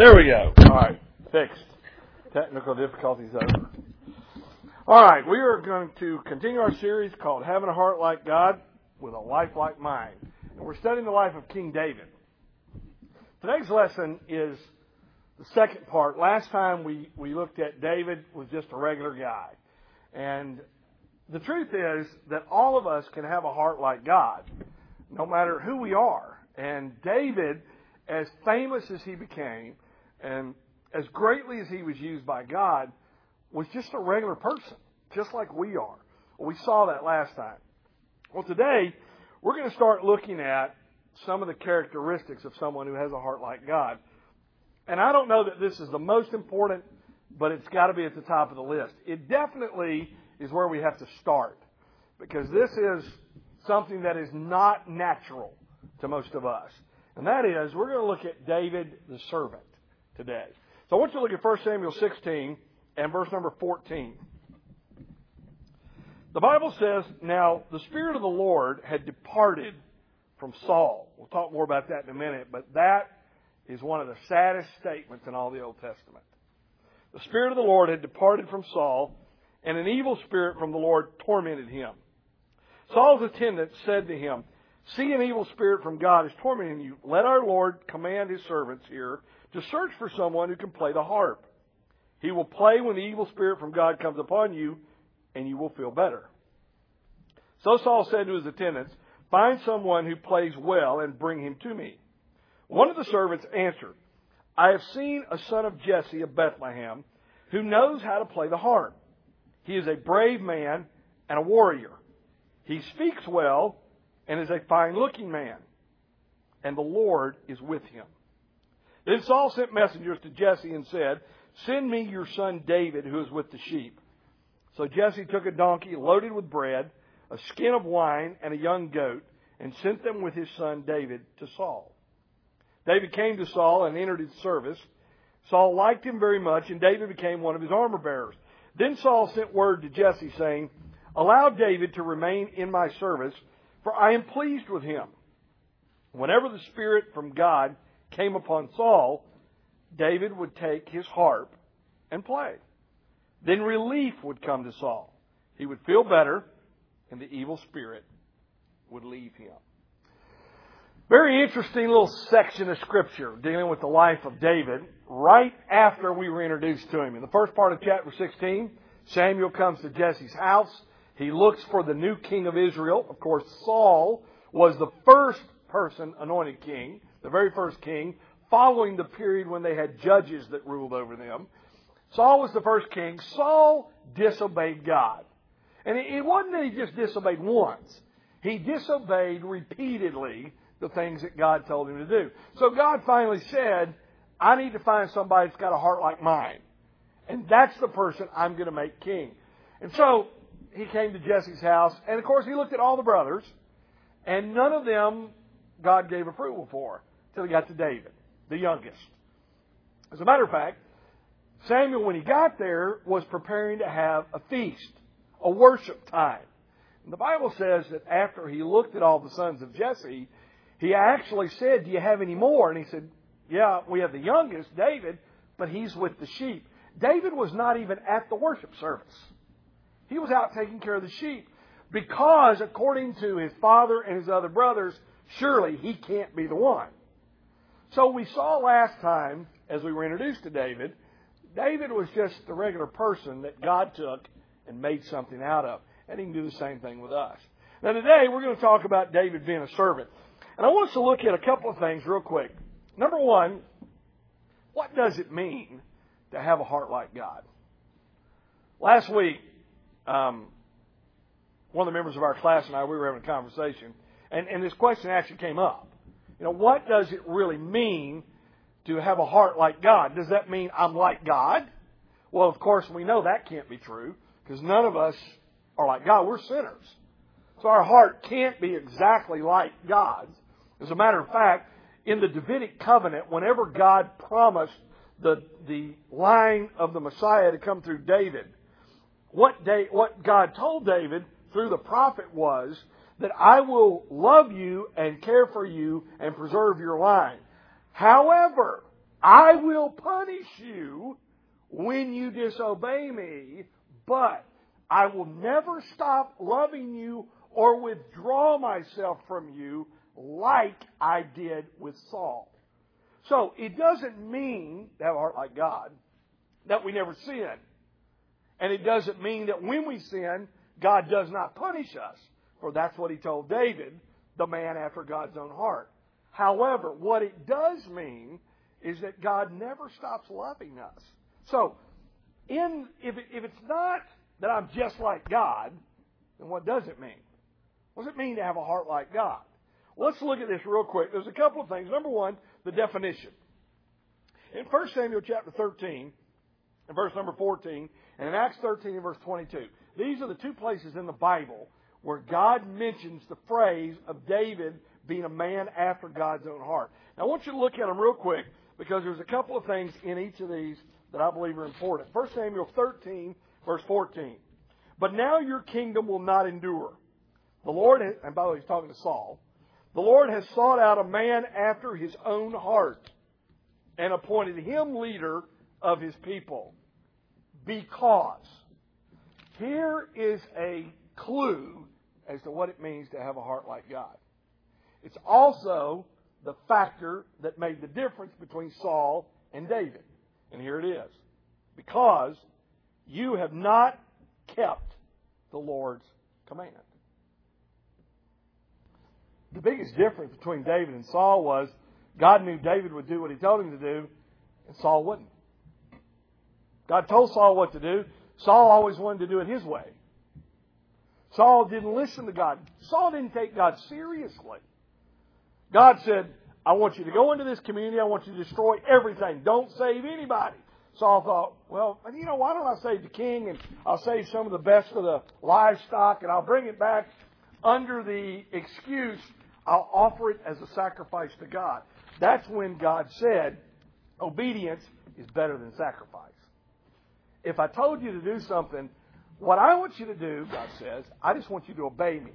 There we go. All right, fixed. Technical difficulties over. All right, we are going to continue our series called Having a Heart Like God with a Life Like Mine. And we're studying the life of King David. Today's lesson is the second part. Last time we, we looked at David was just a regular guy. And the truth is that all of us can have a heart like God, no matter who we are. And David as famous as he became and as greatly as he was used by God, was just a regular person, just like we are. We saw that last time. Well, today, we're going to start looking at some of the characteristics of someone who has a heart like God. And I don't know that this is the most important, but it's got to be at the top of the list. It definitely is where we have to start because this is something that is not natural to most of us. And that is, we're going to look at David the servant today. So I want you to look at 1 Samuel 16 and verse number 14. The Bible says, Now the Spirit of the Lord had departed from Saul. We'll talk more about that in a minute, but that is one of the saddest statements in all the Old Testament. The Spirit of the Lord had departed from Saul, and an evil spirit from the Lord tormented him. Saul's attendants said to him, See an evil spirit from God is tormenting you. Let our Lord command his servants here to search for someone who can play the harp. He will play when the evil spirit from God comes upon you, and you will feel better. So Saul said to his attendants, Find someone who plays well and bring him to me. One of the servants answered, I have seen a son of Jesse of Bethlehem who knows how to play the harp. He is a brave man and a warrior. He speaks well and is a fine looking man, and the Lord is with him. Then Saul sent messengers to Jesse and said, Send me your son David, who is with the sheep. So Jesse took a donkey loaded with bread, a skin of wine, and a young goat, and sent them with his son David to Saul. David came to Saul and entered his service. Saul liked him very much, and David became one of his armor bearers. Then Saul sent word to Jesse, saying, Allow David to remain in my service, for I am pleased with him. Whenever the Spirit from God came upon Saul, David would take his harp and play. Then relief would come to Saul. He would feel better, and the evil spirit would leave him. Very interesting little section of Scripture dealing with the life of David right after we were introduced to him. In the first part of chapter 16, Samuel comes to Jesse's house. He looks for the new king of Israel. Of course, Saul was the first person anointed king the very first king, following the period when they had judges that ruled over them. Saul was the first king. Saul disobeyed God. And it wasn't that he just disobeyed once. He disobeyed repeatedly the things that God told him to do. So God finally said, I need to find somebody that's got a heart like mine. And that's the person I'm going to make king. And so he came to Jesse's house, and of course he looked at all the brothers, and none of them God gave approval for till he got to David, the youngest. As a matter of fact, Samuel, when he got there, was preparing to have a feast, a worship time. And the Bible says that after he looked at all the sons of Jesse, he actually said, Do you have any more? And he said, Yeah, we have the youngest, David, but he's with the sheep. David was not even at the worship service. He was out taking care of the sheep because, according to his father and his other brothers, surely he can't be the one. So we saw last time, as we were introduced to David, David was just the regular person that God took and made something out of. And he can do the same thing with us. Now today we're going to talk about David being a servant. And I want us to look at a couple of things real quick. Number one, what does it mean to have a heart like God? Last week, um, one of the members of our class and I, we were having a conversation, and, and this question actually came up. You know, what does it really mean to have a heart like God? Does that mean I'm like God? Well, of course, we know that can't be true because none of us are like God. We're sinners. So our heart can't be exactly like God's. As a matter of fact, in the Davidic covenant, whenever God promised the, the line of the Messiah to come through David, what, day, what God told David through the prophet was that I will love you and care for you and preserve your line. However, I will punish you when you disobey me, but I will never stop loving you or withdraw myself from you like I did with Saul. So it doesn't mean to have a heart like God that we never sin. And it doesn't mean that when we sin, God does not punish us. For that's what he told David, the man after God's own heart. However, what it does mean is that God never stops loving us. So, in, if, it, if it's not that I'm just like God, then what does it mean? What does it mean to have a heart like God? Let's look at this real quick. There's a couple of things. Number one, the definition. In 1 Samuel chapter 13, and verse number 14, and in Acts 13 and verse 22, these are the two places in the Bible where God mentions the phrase of David being a man after God's own heart. Now, I want you to look at them real quick because there's a couple of things in each of these that I believe are important. 1 Samuel 13, verse 14. But now your kingdom will not endure. The Lord, has, and by the way, he's talking to Saul. The Lord has sought out a man after his own heart and appointed him leader of his people. Because here is a clue as to what it means to have a heart like God. It's also the factor that made the difference between Saul and David. And here it is. Because you have not kept the Lord's command. The biggest difference between David and Saul was God knew David would do what he told him to do, and Saul wouldn't. God told Saul what to do. Saul always wanted to do it his way. Saul didn't listen to God. Saul didn't take God seriously. God said, I want you to go into this community. I want you to destroy everything. Don't save anybody. Saul thought, well, you know, why don't I save the king and I'll save some of the best of the livestock and I'll bring it back under the excuse I'll offer it as a sacrifice to God. That's when God said, obedience is better than sacrifice. If I told you to do something, what I want you to do, God says, I just want you to obey me.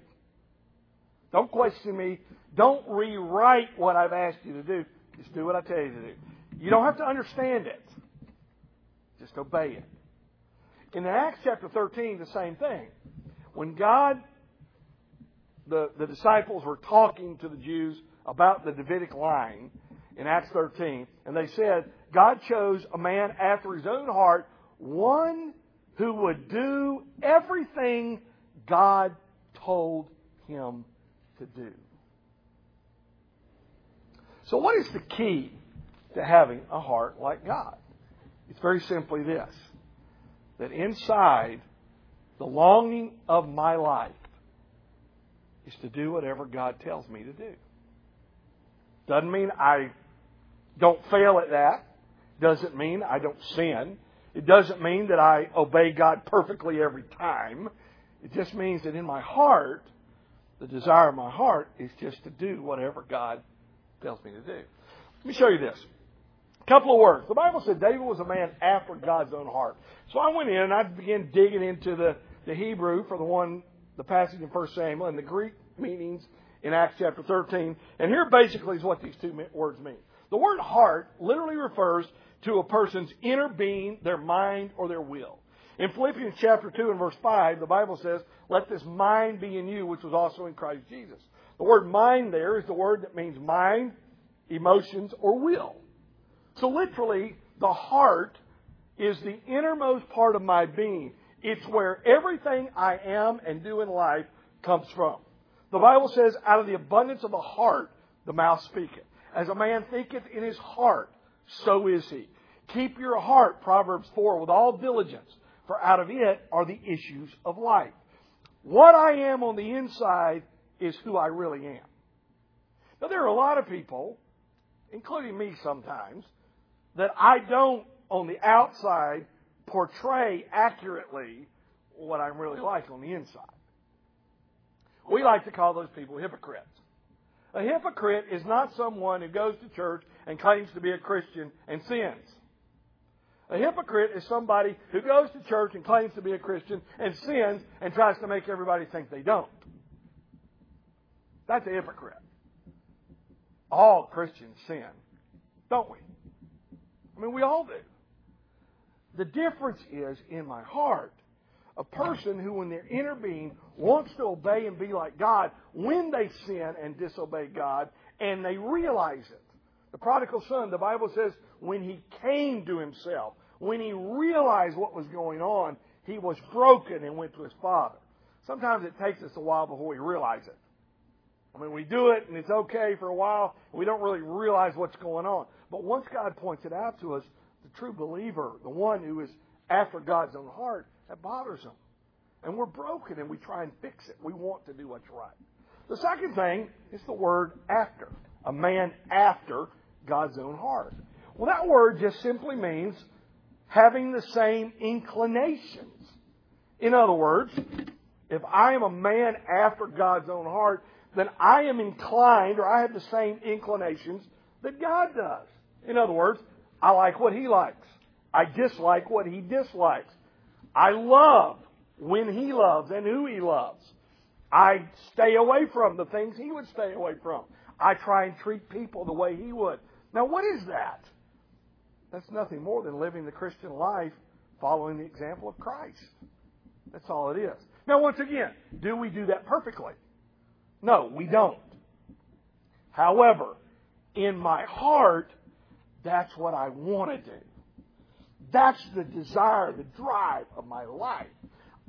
Don't question me. Don't rewrite what I've asked you to do. Just do what I tell you to do. You don't have to understand it. Just obey it. In Acts chapter 13, the same thing. When God, the, the disciples were talking to the Jews about the Davidic line in Acts 13, and they said, God chose a man after his own heart, one who would do everything God told him to do. So, what is the key to having a heart like God? It's very simply this that inside the longing of my life is to do whatever God tells me to do. Doesn't mean I don't fail at that. Doesn't mean I don't sin. It doesn't mean that I obey God perfectly every time. It just means that in my heart, the desire of my heart is just to do whatever God tells me to do. Let me show you this. A couple of words. The Bible said David was a man after God's own heart. So I went in and I began digging into the, the Hebrew for the one, the passage in 1 Samuel and the Greek meanings in Acts chapter 13. And here basically is what these two words mean. The word heart literally refers to a person's inner being, their mind, or their will. In Philippians chapter 2 and verse 5, the Bible says, Let this mind be in you, which was also in Christ Jesus. The word mind there is the word that means mind, emotions, or will. So literally, the heart is the innermost part of my being. It's where everything I am and do in life comes from. The Bible says, out of the abundance of the heart, the mouth speaketh. As a man thinketh in his heart, so is he. Keep your heart, Proverbs 4, with all diligence, for out of it are the issues of life. What I am on the inside is who I really am. Now, there are a lot of people, including me sometimes, that I don't, on the outside, portray accurately what I'm really like on the inside. We like to call those people hypocrites. A hypocrite is not someone who goes to church and claims to be a Christian and sins. A hypocrite is somebody who goes to church and claims to be a Christian and sins and tries to make everybody think they don't. That's a hypocrite. All Christians sin, don't we? I mean, we all do. The difference is in my heart. A person who, in their inner being, wants to obey and be like God when they sin and disobey God, and they realize it. The prodigal son, the Bible says, when he came to himself, when he realized what was going on, he was broken and went to his father. Sometimes it takes us a while before we realize it. I mean, we do it and it's okay for a while. We don't really realize what's going on. But once God points it out to us, the true believer, the one who is after God's own heart, that bothers him. And we're broken and we try and fix it. We want to do what's right. The second thing is the word after. A man after God's own heart. Well, that word just simply means having the same inclinations. In other words, if I am a man after God's own heart, then I am inclined or I have the same inclinations that God does. In other words, I like what He likes. I dislike what He dislikes. I love when He loves and who He loves. I stay away from the things He would stay away from. I try and treat people the way He would. Now, what is that? That's nothing more than living the Christian life following the example of Christ. That's all it is. Now, once again, do we do that perfectly? No, we don't. However, in my heart, that's what I want to do. That's the desire, the drive of my life.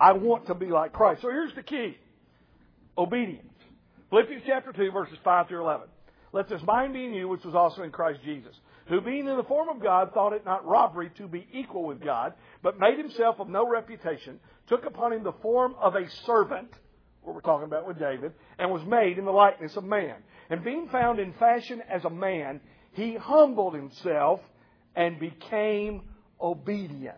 I want to be like Christ. So here's the key obedience. Philippians chapter 2, verses 5 through 11. Let this mind be in you, which was also in Christ Jesus, who being in the form of God thought it not robbery to be equal with God, but made himself of no reputation, took upon him the form of a servant, what we're talking about with David, and was made in the likeness of man. And being found in fashion as a man, he humbled himself and became obedient,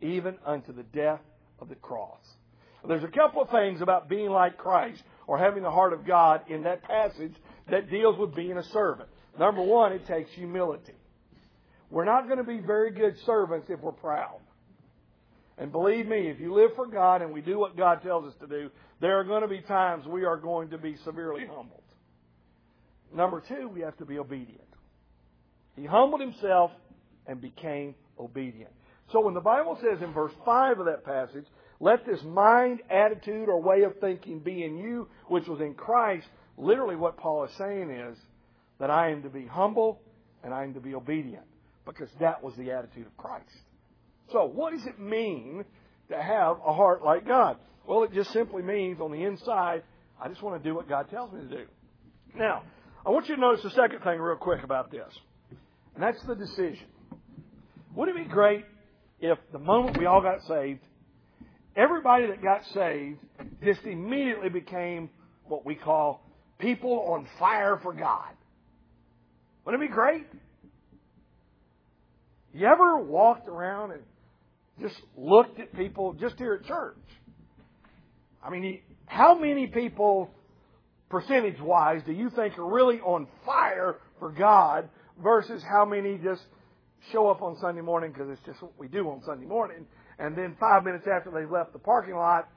even unto the death of the cross. There's a couple of things about being like Christ or having the heart of God in that passage that deals with being a servant. Number one, it takes humility. We're not going to be very good servants if we're proud. And believe me, if you live for God and we do what God tells us to do, there are going to be times we are going to be severely humbled. Number two, we have to be obedient. He humbled himself and became obedient. So when the Bible says in verse 5 of that passage, let this mind, attitude, or way of thinking be in you, which was in Christ, literally what Paul is saying is that I am to be humble and I am to be obedient because that was the attitude of Christ. So, what does it mean to have a heart like God? Well, it just simply means on the inside, I just want to do what God tells me to do. Now, I want you to notice the second thing real quick about this, and that's the decision. Wouldn't it be great if the moment we all got saved, everybody that got saved just immediately became what we call people on fire for God? Wouldn't it be great? You ever walked around and just looked at people just here at church? I mean, how many people, percentage wise, do you think are really on fire for God versus how many just show up on Sunday morning because it's just what we do on Sunday morning, and then five minutes after they've left the parking lot,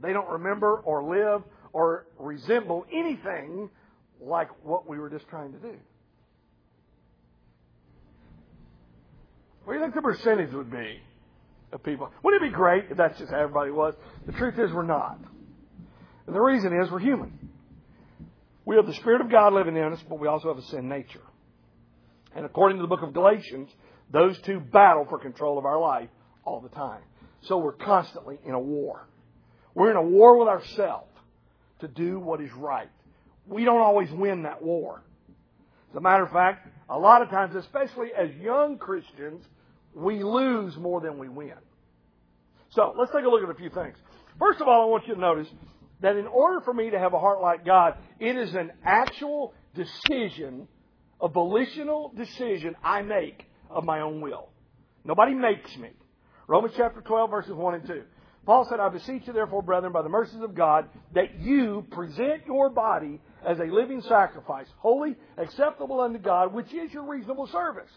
they don't remember or live or resemble anything like what we were just trying to do? What do you think the percentage would be of people? Wouldn't it be great if that's just how everybody was? The truth is, we're not. And the reason is, we're human. We have the Spirit of God living in us, but we also have a sin nature. And according to the book of Galatians, those two battle for control of our life all the time. So we're constantly in a war. We're in a war with ourselves to do what is right. We don't always win that war. As a matter of fact, a lot of times, especially as young Christians, we lose more than we win. So let's take a look at a few things. First of all, I want you to notice that in order for me to have a heart like God, it is an actual decision, a volitional decision I make of my own will. Nobody makes me. Romans chapter 12, verses 1 and 2. Paul said, I beseech you, therefore, brethren, by the mercies of God, that you present your body as a living sacrifice, holy, acceptable unto God, which is your reasonable service.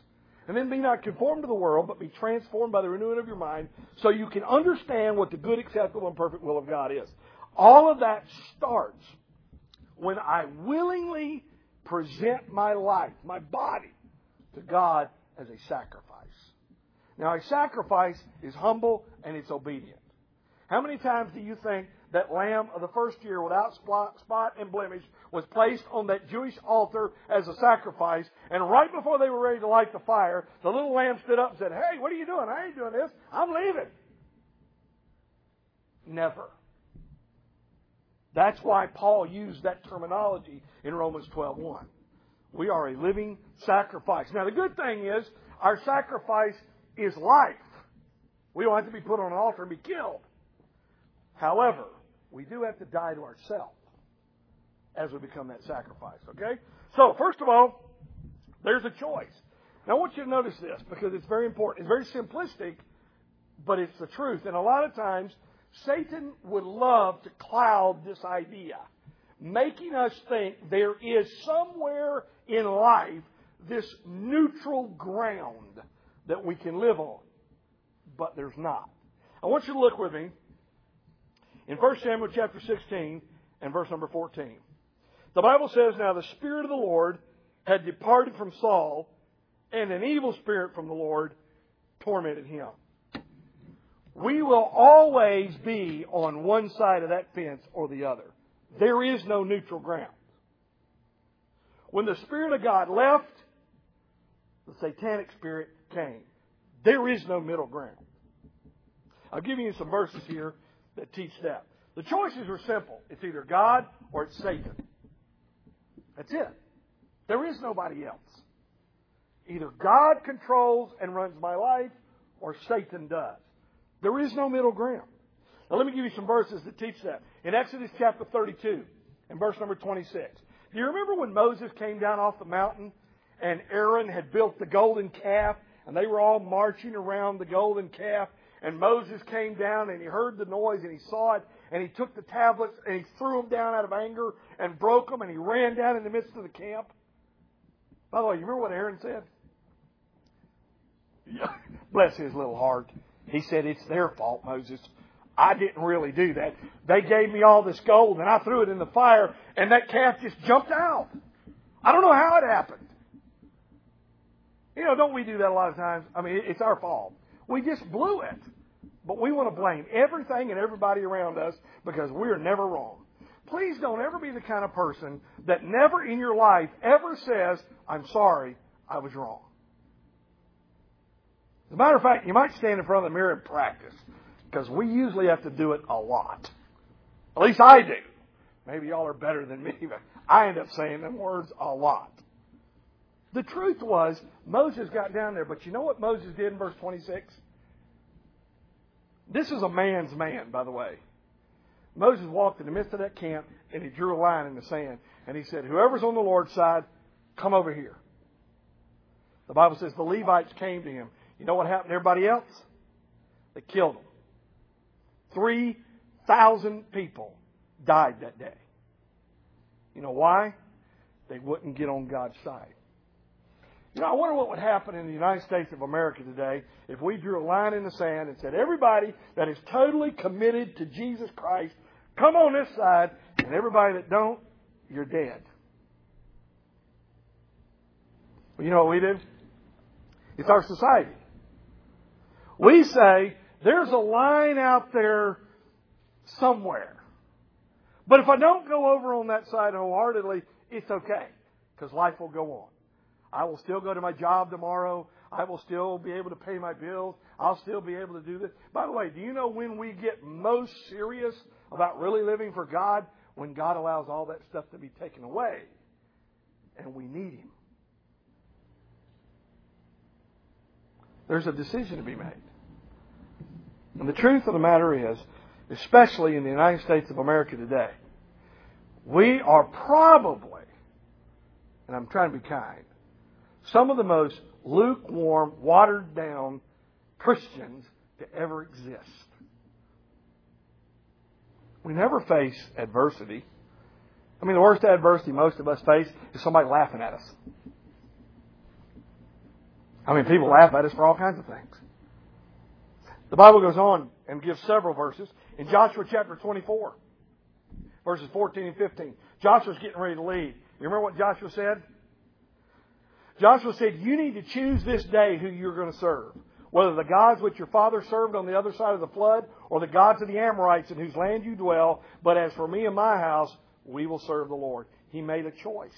And then be not conformed to the world, but be transformed by the renewing of your mind, so you can understand what the good, acceptable, and perfect will of God is. All of that starts when I willingly present my life, my body, to God as a sacrifice. Now, a sacrifice is humble and it's obedient. How many times do you think that lamb of the first year without spot and blemish was placed on that Jewish altar as a sacrifice, and right before they were ready to light the fire, the little lamb stood up and said, Hey, what are you doing? I ain't doing this. I'm leaving. Never. That's why Paul used that terminology in Romans 12:1. We are a living sacrifice. Now the good thing is our sacrifice is life. We don't have to be put on an altar and be killed. However, we do have to die to ourselves as we become that sacrifice, okay? So, first of all, there's a choice. Now, I want you to notice this because it's very important. It's very simplistic, but it's the truth. And a lot of times, Satan would love to cloud this idea, making us think there is somewhere in life this neutral ground that we can live on. But there's not. I want you to look with me in 1 Samuel chapter 16 and verse number 14. The Bible says, Now the Spirit of the Lord had departed from Saul, and an evil spirit from the Lord tormented him. We will always be on one side of that fence or the other. There is no neutral ground. When the Spirit of God left, the satanic spirit came. There is no middle ground. I'll give you some verses here that teach that. The choices are simple. It's either God or it's Satan. That's it. There is nobody else. Either God controls and runs my life or Satan does. There is no middle ground. Now let me give you some verses that teach that. In Exodus chapter 32 and verse number 26. Do you remember when Moses came down off the mountain and Aaron had built the golden calf and they were all marching around the golden calf and Moses came down and he heard the noise and he saw it and he took the tablets and he threw them down out of anger and broke them and he ran down in the midst of the camp. By the way, you remember what Aaron said? Bless his little heart. He said, It's their fault, Moses. I didn't really do that. They gave me all this gold and I threw it in the fire and that calf just jumped out. I don't know how it happened. You know, don't we do that a lot of times? I mean, it's our fault. We just blew it. But we want to blame everything and everybody around us because we're never wrong. Please don't ever be the kind of person that never in your life ever says, I'm sorry, I was wrong. As a matter of fact, you might stand in front of the mirror and practice because we usually have to do it a lot. At least I do. Maybe y'all are better than me, but I end up saying them words a lot. The truth was, Moses got down there, but you know what Moses did in verse 26? This is a man's man, by the way. Moses walked in the midst of that camp and he drew a line in the sand and he said, Whoever's on the Lord's side, come over here. The Bible says the Levites came to him. You know what happened to everybody else? They killed them. 3,000 people died that day. You know why? They wouldn't get on God's side. You know, I wonder what would happen in the United States of America today if we drew a line in the sand and said, everybody that is totally committed to Jesus Christ, come on this side, and everybody that don't, you're dead. Well, you know what we do? It's our society. We say, there's a line out there somewhere. But if I don't go over on that side wholeheartedly, it's okay, because life will go on. I will still go to my job tomorrow. I will still be able to pay my bills. I'll still be able to do this. By the way, do you know when we get most serious about really living for God? When God allows all that stuff to be taken away and we need Him. There's a decision to be made. And the truth of the matter is, especially in the United States of America today, we are probably, and I'm trying to be kind, some of the most lukewarm, watered down Christians to ever exist. We never face adversity. I mean, the worst adversity most of us face is somebody laughing at us. I mean, people laugh at us for all kinds of things. The Bible goes on and gives several verses. In Joshua chapter 24, verses 14 and 15, Joshua's getting ready to lead. You remember what Joshua said? Joshua said, You need to choose this day who you're going to serve. Whether the gods which your father served on the other side of the flood, or the gods of the Amorites in whose land you dwell. But as for me and my house, we will serve the Lord. He made a choice.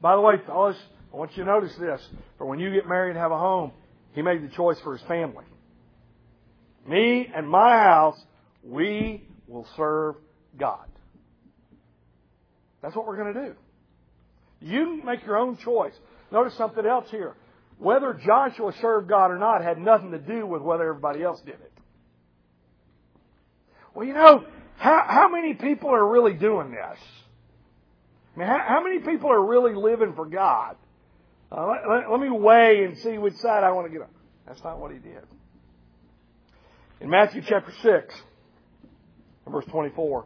By the way, fellas, I want you to notice this. For when you get married and have a home, he made the choice for his family. Me and my house, we will serve God. That's what we're going to do. You make your own choice. Notice something else here. Whether Joshua served God or not had nothing to do with whether everybody else did it. Well, you know, how, how many people are really doing this? I mean, how, how many people are really living for God? Uh, let, let, let me weigh and see which side I want to get on. That's not what he did. In Matthew chapter 6, verse 24,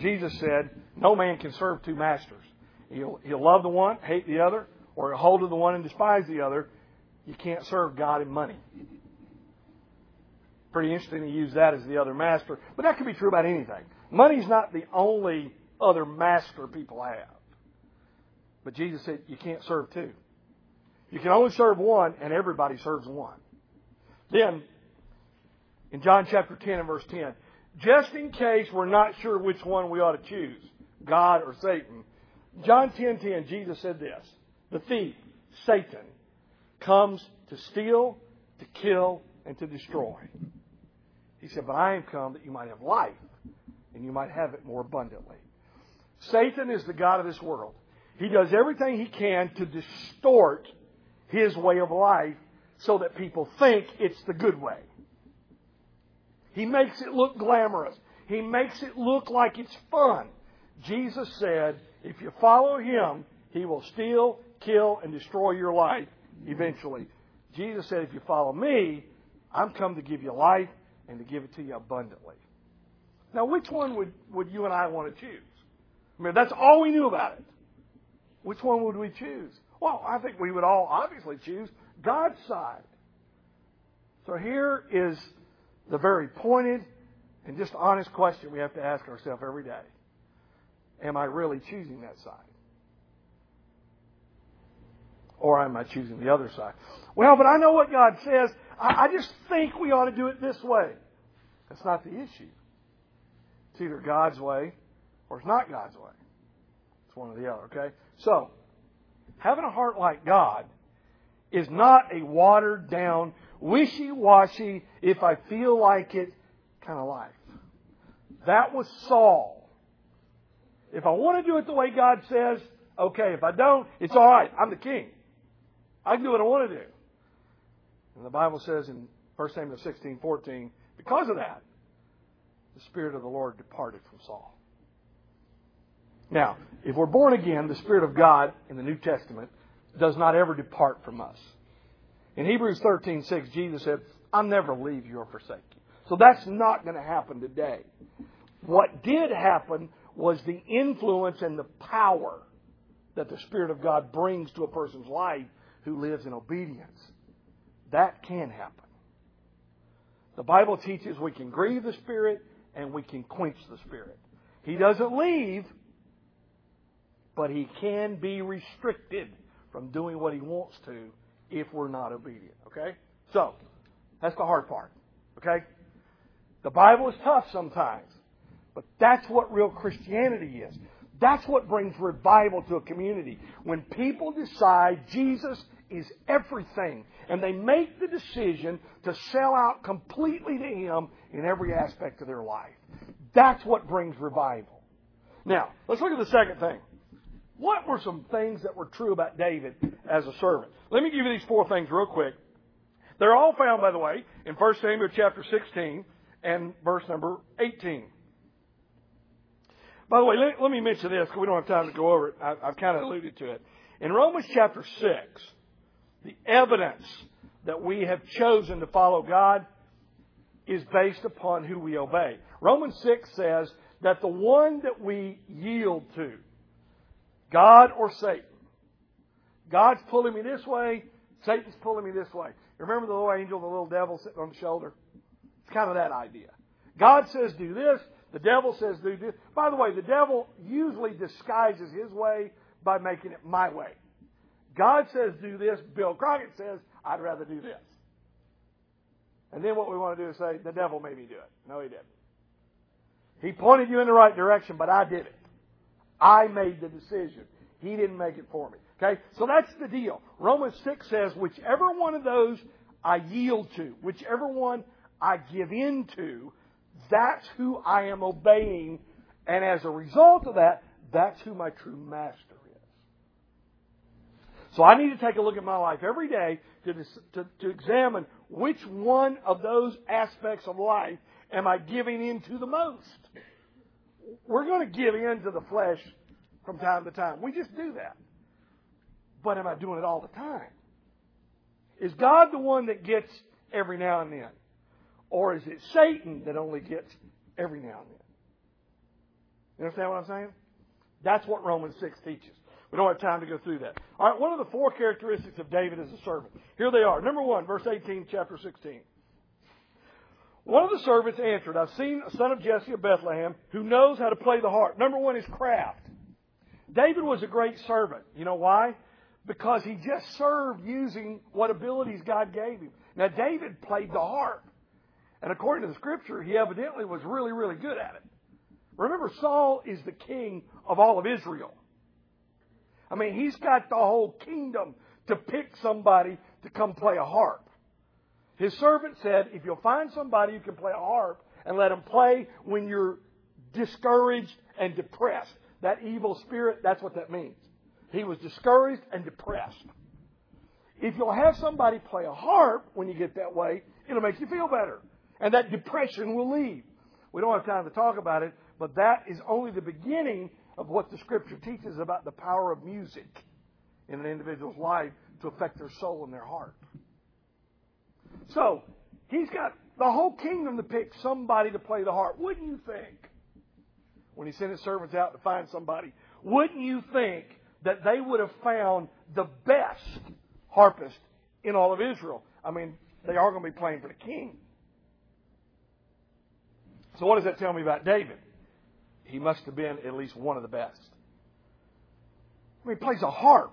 Jesus said, No man can serve two masters. He'll, he'll love the one, hate the other, or he'll hold to the one and despise the other. You can't serve God and money. Pretty interesting to use that as the other master. But that could be true about anything. Money's not the only other master people have. But Jesus said you can't serve two. You can only serve one, and everybody serves one. Then, in John chapter 10 and verse 10, just in case we're not sure which one we ought to choose, God or Satan, John 10:10, 10, 10, Jesus said this: "The thief, Satan, comes to steal, to kill, and to destroy." He said, "But I am come that you might have life, and you might have it more abundantly." Satan is the god of this world. He does everything he can to distort his way of life so that people think it's the good way. He makes it look glamorous. He makes it look like it's fun. Jesus said, if you follow him, he will steal, kill, and destroy your life eventually. Jesus said, if you follow me, I'm come to give you life and to give it to you abundantly. Now, which one would, would you and I want to choose? I mean, that's all we knew about it. Which one would we choose? Well, I think we would all obviously choose God's side. So here is the very pointed and just honest question we have to ask ourselves every day. Am I really choosing that side? Or am I choosing the other side? Well, but I know what God says. I, I just think we ought to do it this way. That's not the issue. It's either God's way or it's not God's way. It's one or the other, okay? So, having a heart like God is not a watered down, wishy washy, if I feel like it kind of life. That was Saul. If I want to do it the way God says, okay. If I don't, it's all right. I'm the king. I can do what I want to do. And the Bible says in 1 Samuel 16, 14, because of that, the Spirit of the Lord departed from Saul. Now, if we're born again, the Spirit of God in the New Testament does not ever depart from us. In Hebrews 13:6, Jesus said, "I'll never leave you or forsake you." So that's not going to happen today. What did happen was the influence and the power that the Spirit of God brings to a person's life who lives in obedience. That can happen. The Bible teaches we can grieve the Spirit and we can quench the Spirit. He doesn't leave, but he can be restricted from doing what he wants to if we're not obedient. Okay? So, that's the hard part. Okay? The Bible is tough sometimes, but that's what real Christianity is. That's what brings revival to a community. When people decide Jesus is everything and they make the decision to sell out completely to Him in every aspect of their life. That's what brings revival. Now, let's look at the second thing. What were some things that were true about David as a servant? Let me give you these four things real quick. They're all found, by the way, in 1 Samuel chapter 16 and verse number 18. By the way, let, let me mention this because we don't have time to go over it. I, I've kind of alluded to it. In Romans chapter 6, the evidence that we have chosen to follow God is based upon who we obey. Romans 6 says that the one that we yield to, God or Satan. God's pulling me this way, Satan's pulling me this way. Remember the little angel, the little devil sitting on the shoulder? It's kind of that idea. God says do this, the devil says do this. By the way, the devil usually disguises his way by making it my way. God says do this. Bill Crockett says I'd rather do this. And then what we want to do is say the devil made me do it. No, he didn't. He pointed you in the right direction, but I did it. I made the decision. He didn't make it for me. Okay? So that's the deal. Romans 6 says, whichever one of those I yield to, whichever one I give in to, that's who I am obeying. And as a result of that, that's who my true master is. So I need to take a look at my life every day to, to, to examine which one of those aspects of life am I giving into the most. We're going to give in to the flesh from time to time. We just do that. But am I doing it all the time? Is God the one that gets every now and then? Or is it Satan that only gets every now and then? You understand what I'm saying? That's what Romans 6 teaches. We don't have time to go through that. All right, what are the four characteristics of David as a servant? Here they are. Number one, verse 18, chapter 16. One of the servants answered, I've seen a son of Jesse of Bethlehem who knows how to play the harp. Number one is craft. David was a great servant. You know why? Because he just served using what abilities God gave him. Now, David played the harp. And according to the scripture, he evidently was really, really good at it. Remember, Saul is the king of all of Israel. I mean, he's got the whole kingdom to pick somebody to come play a harp. His servant said, if you'll find somebody who can play a harp and let him play when you're discouraged and depressed, that evil spirit, that's what that means. He was discouraged and depressed. If you'll have somebody play a harp when you get that way, it'll make you feel better. And that depression will leave. We don't have time to talk about it, but that is only the beginning of what the Scripture teaches about the power of music in an individual's life to affect their soul and their heart. So, he's got the whole kingdom to pick somebody to play the harp. Wouldn't you think? When he sent his servants out to find somebody, wouldn't you think that they would have found the best harpist in all of Israel? I mean, they are going to be playing for the king. So, what does that tell me about David? He must have been at least one of the best. I mean, he plays a harp.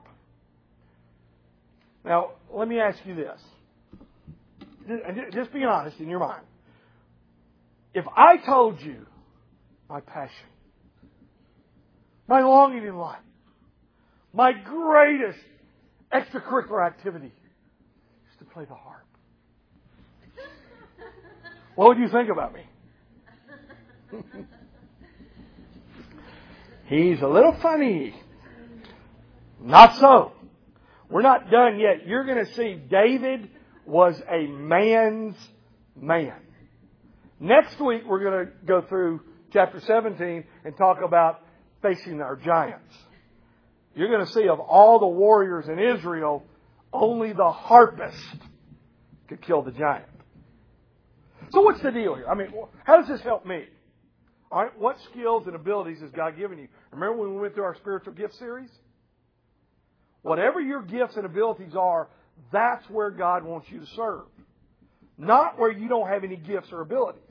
Now, let me ask you this. Just be honest in your mind. If I told you my passion, my longing in life, my greatest extracurricular activity is to play the harp, what would you think about me? He's a little funny. Not so. We're not done yet. You're going to see David was a man's man. Next week we're going to go through chapter 17 and talk about facing our giants. You're going to see of all the warriors in Israel, only the harpist could kill the giant. So what's the deal here? I mean, how does this help me? All right, what skills and abilities has God given you? Remember when we went through our spiritual gift series? Whatever your gifts and abilities are, that's where God wants you to serve. Not where you don't have any gifts or abilities.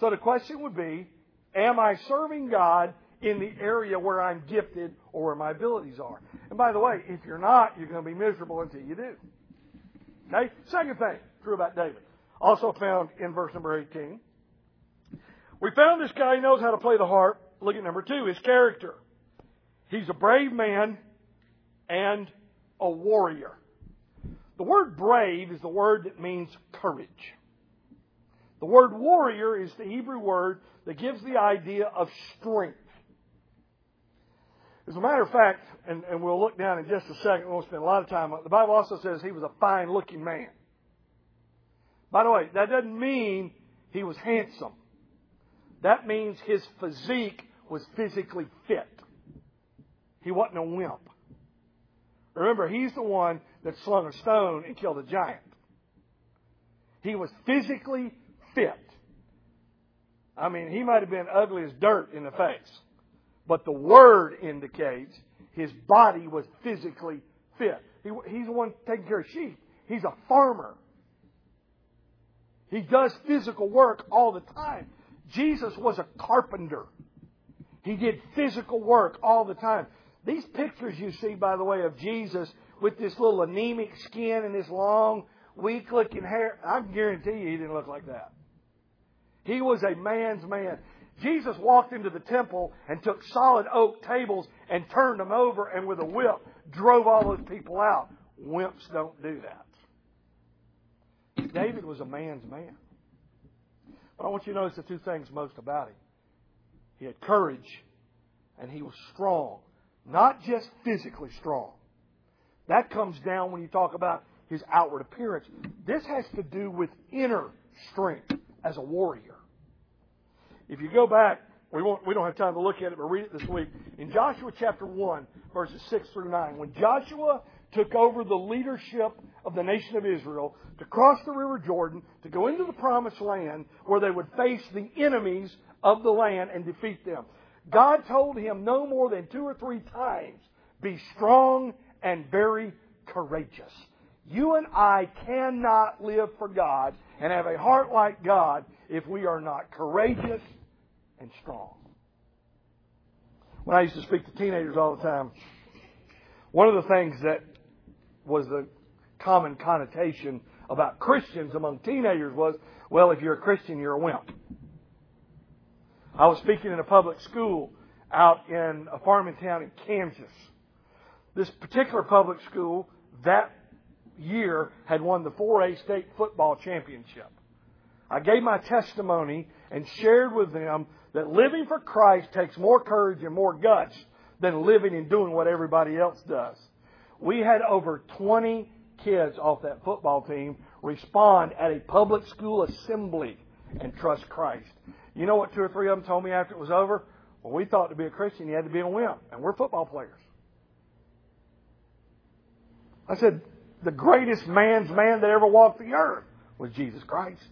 So the question would be, am I serving God in the area where I'm gifted or where my abilities are? And by the way, if you're not, you're going to be miserable until you do. Okay? Second thing, true about David. Also found in verse number 18. We found this guy knows how to play the harp. Look at number two, his character. He's a brave man and a warrior. The word brave is the word that means courage. The word warrior is the Hebrew word that gives the idea of strength. As a matter of fact, and, and we'll look down in just a second, we won't spend a lot of time, on it. the Bible also says he was a fine looking man. By the way, that doesn't mean he was handsome. That means his physique was physically fit. He wasn't a wimp. Remember, he's the one that slung a stone and killed a giant. He was physically fit. I mean, he might have been ugly as dirt in the face, but the word indicates his body was physically fit. He, he's the one taking care of sheep. He's a farmer. He does physical work all the time. Jesus was a carpenter. He did physical work all the time. These pictures you see, by the way, of Jesus with this little anemic skin and this long, weak looking hair, I guarantee you he didn't look like that. He was a man's man. Jesus walked into the temple and took solid oak tables and turned them over and with a whip drove all those people out. Wimps don't do that. David was a man's man. But I want you to notice the two things most about him. He had courage and he was strong. Not just physically strong. That comes down when you talk about his outward appearance. This has to do with inner strength as a warrior. If you go back, we, won't, we don't have time to look at it, but read it this week. In Joshua chapter 1, verses 6 through 9, when Joshua took over the leadership of the nation of Israel to cross the river Jordan, to go into the promised land where they would face the enemies of the land and defeat them. God told him no more than two or three times, be strong and very courageous. You and I cannot live for God and have a heart like God if we are not courageous and strong. When I used to speak to teenagers all the time, one of the things that was the common connotation about Christians among teenagers was, well, if you're a Christian, you're a wimp. I was speaking in a public school out in a farming town in Kansas. This particular public school that year had won the 4A state football championship. I gave my testimony and shared with them that living for Christ takes more courage and more guts than living and doing what everybody else does. We had over 20 kids off that football team respond at a public school assembly and trust Christ. You know what two or three of them told me after it was over? Well, we thought to be a Christian you had to be a wimp, and we're football players. I said, the greatest man's man that ever walked the earth was Jesus Christ.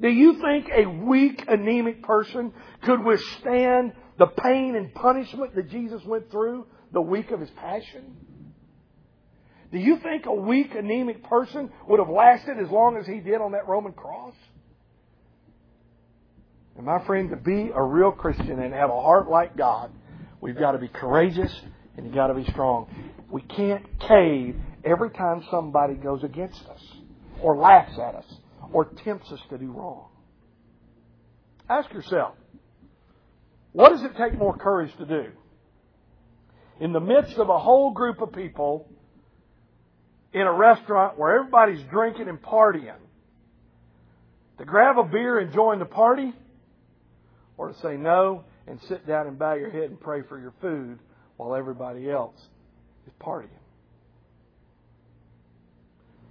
Do you think a weak, anemic person could withstand the pain and punishment that Jesus went through the week of his passion? Do you think a weak, anemic person would have lasted as long as he did on that Roman cross? And my friend, to be a real Christian and have a heart like God, we've got to be courageous and you've got to be strong. We can't cave every time somebody goes against us or laughs at us or tempts us to do wrong. Ask yourself, what does it take more courage to do? In the midst of a whole group of people in a restaurant where everybody's drinking and partying, to grab a beer and join the party, or to say no and sit down and bow your head and pray for your food while everybody else is partying?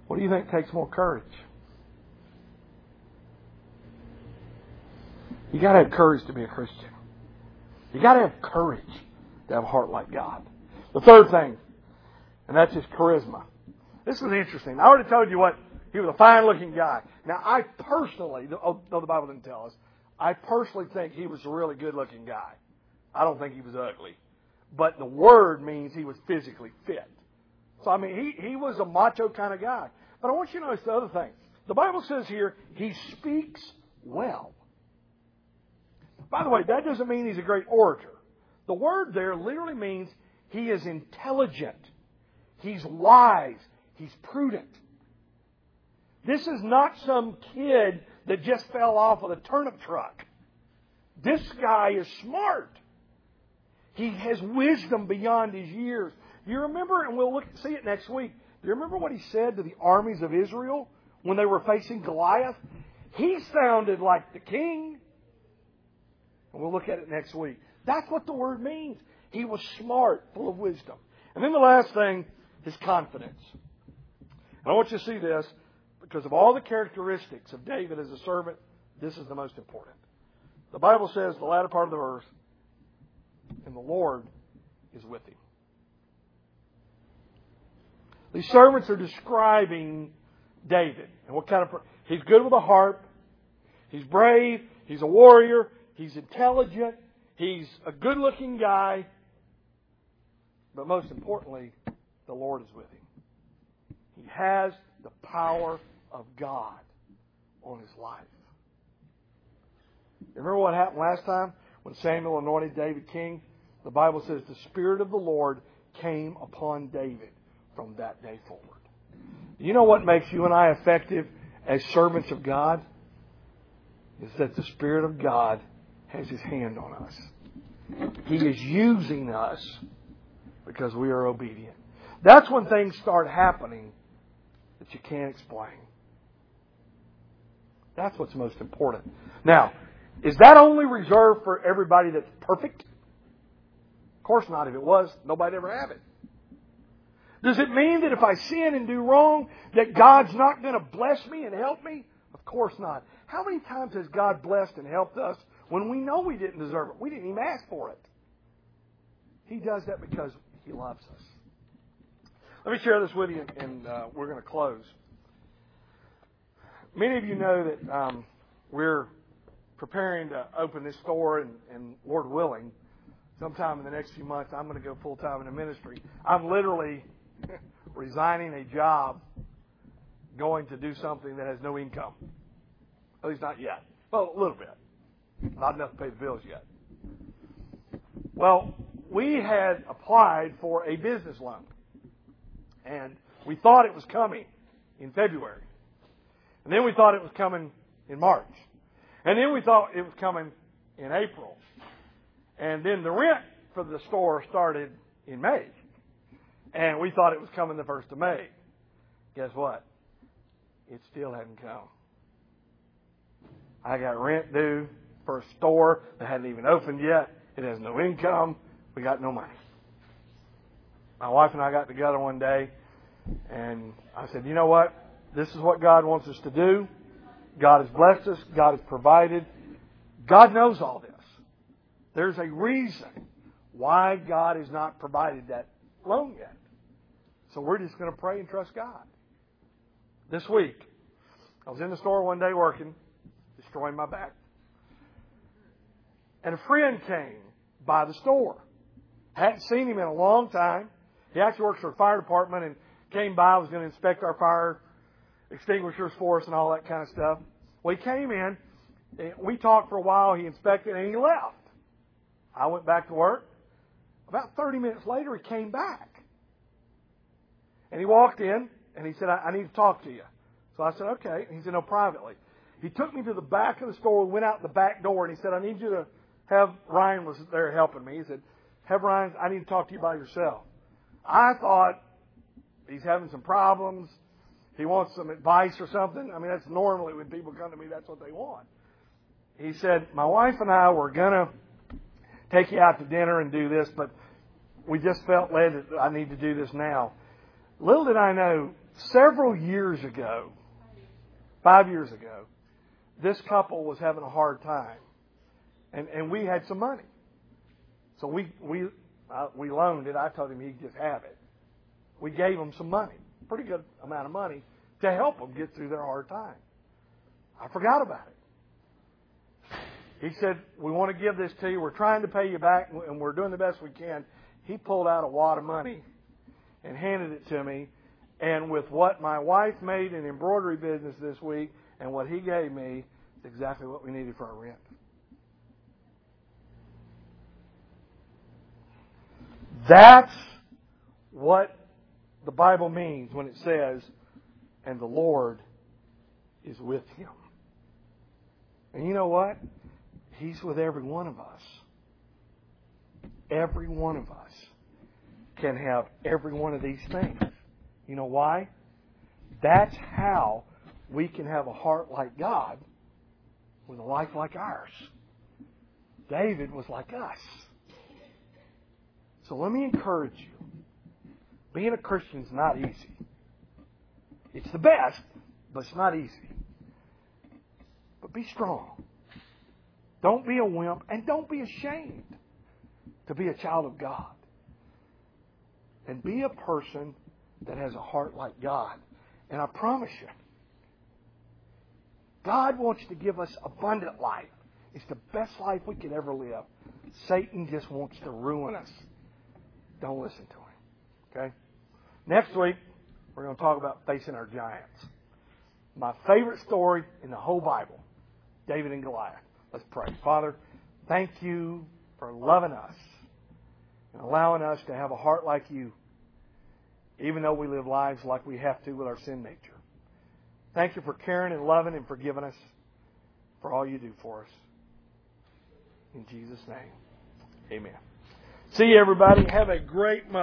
What do you think takes more courage? You got to have courage to be a Christian. You got to have courage to have a heart like God. The third thing, and that's his charisma. This is interesting. I already told you what he was a fine looking guy. Now I personally, oh, though the Bible didn't tell us, I personally think he was a really good looking guy. I don't think he was ugly. But the word means he was physically fit. So I mean he, he was a macho kind of guy. But I want you to notice the other thing. The Bible says here, he speaks well. By the way, that doesn't mean he's a great orator. The word there literally means he is intelligent. He's wise. He's prudent. This is not some kid that just fell off of a turnip truck. This guy is smart. He has wisdom beyond his years. You remember, and we'll look, see it next week. Do you remember what he said to the armies of Israel when they were facing Goliath? He sounded like the king. And we'll look at it next week. That's what the word means. He was smart, full of wisdom. And then the last thing is confidence. And I want you to see this because of all the characteristics of David as a servant, this is the most important. The Bible says, the latter part of the verse, and the Lord is with him. These servants are describing David and what kind of he's good with a harp, he's brave, he's a warrior, He's intelligent. He's a good looking guy. But most importantly, the Lord is with him. He has the power of God on his life. Remember what happened last time when Samuel anointed David king? the Bible says the Spirit of the Lord came upon David from that day forward. You know what makes you and I effective as servants of God? Is that the Spirit of God has His hand on us. He is using us because we are obedient. That's when things start happening that you can't explain. That's what's most important. Now, is that only reserved for everybody that's perfect? Of course not. If it was, nobody'd ever have it. Does it mean that if I sin and do wrong, that God's not going to bless me and help me? Of course not. How many times has God blessed and helped us when we know we didn't deserve it? We didn't even ask for it. He does that because He loves us. Let me share this with you, and uh, we're going to close. Many of you know that um, we're preparing to open this store, and, and Lord willing, sometime in the next few months, I'm going to go full time in the ministry. I'm literally resigning a job, going to do something that has no income. At least not yet. Well, a little bit. Not enough to pay the bills yet. Well, we had applied for a business loan. And we thought it was coming in February. And then we thought it was coming in March. And then we thought it was coming in April. And then the rent for the store started in May. And we thought it was coming the 1st of May. Guess what? It still hadn't come. I got rent due for a store that hadn't even opened yet. It has no income. We got no money. My wife and I got together one day and I said, you know what? This is what God wants us to do. God has blessed us. God has provided. God knows all this. There's a reason why God has not provided that loan yet. So we're just going to pray and trust God. This week, I was in the store one day working, destroying my back. And a friend came by the store. Hadn't seen him in a long time. He actually works for the fire department and came by, was going to inspect our fire extinguishers for us and all that kind of stuff. Well, he came in, we talked for a while, he inspected, and he left. I went back to work. About 30 minutes later, he came back. And he walked in, and he said, I, I need to talk to you. So I said, okay. He said, no, privately. He took me to the back of the store, went out the back door, and he said, I need you to have, Ryan was there helping me. He said, have Ryan, I need to talk to you by yourself. I thought he's having some problems. He wants some advice or something. I mean, that's normally when people come to me, that's what they want. He said, My wife and I were to take you out to dinner and do this, but we just felt led that I need to do this now. Little did I know, several years ago, five years ago, this couple was having a hard time. And, and we had some money. So we, we, uh, we loaned it. I told him he'd just have it we gave him some money, pretty good amount of money, to help them get through their hard time. I forgot about it. He said, We want to give this to you. We're trying to pay you back, and we're doing the best we can. He pulled out a wad of money and handed it to me. And with what my wife made in embroidery business this week and what he gave me, it's exactly what we needed for our rent. That's what the Bible means when it says, and the Lord is with him. And you know what? He's with every one of us. Every one of us can have every one of these things. You know why? That's how we can have a heart like God with a life like ours. David was like us. So let me encourage you being a Christian is not easy. It's the best, but it's not easy. But be strong. Don't be a wimp, and don't be ashamed to be a child of God. And be a person that has a heart like God. And I promise you, God wants to give us abundant life. It's the best life we could ever live. Satan just wants to ruin us. Don't listen to him. Okay? Next week, we're going to talk about facing our giants. My favorite story in the whole Bible David and Goliath. Let's pray. Father, thank you for loving us. and allowing us to have a heart like you, even though we live lives like we have to with our sin nature. Thank you for caring and loving and forgiving us for all you do for us. In Jesus' name, amen. See you, everybody. Have a great month.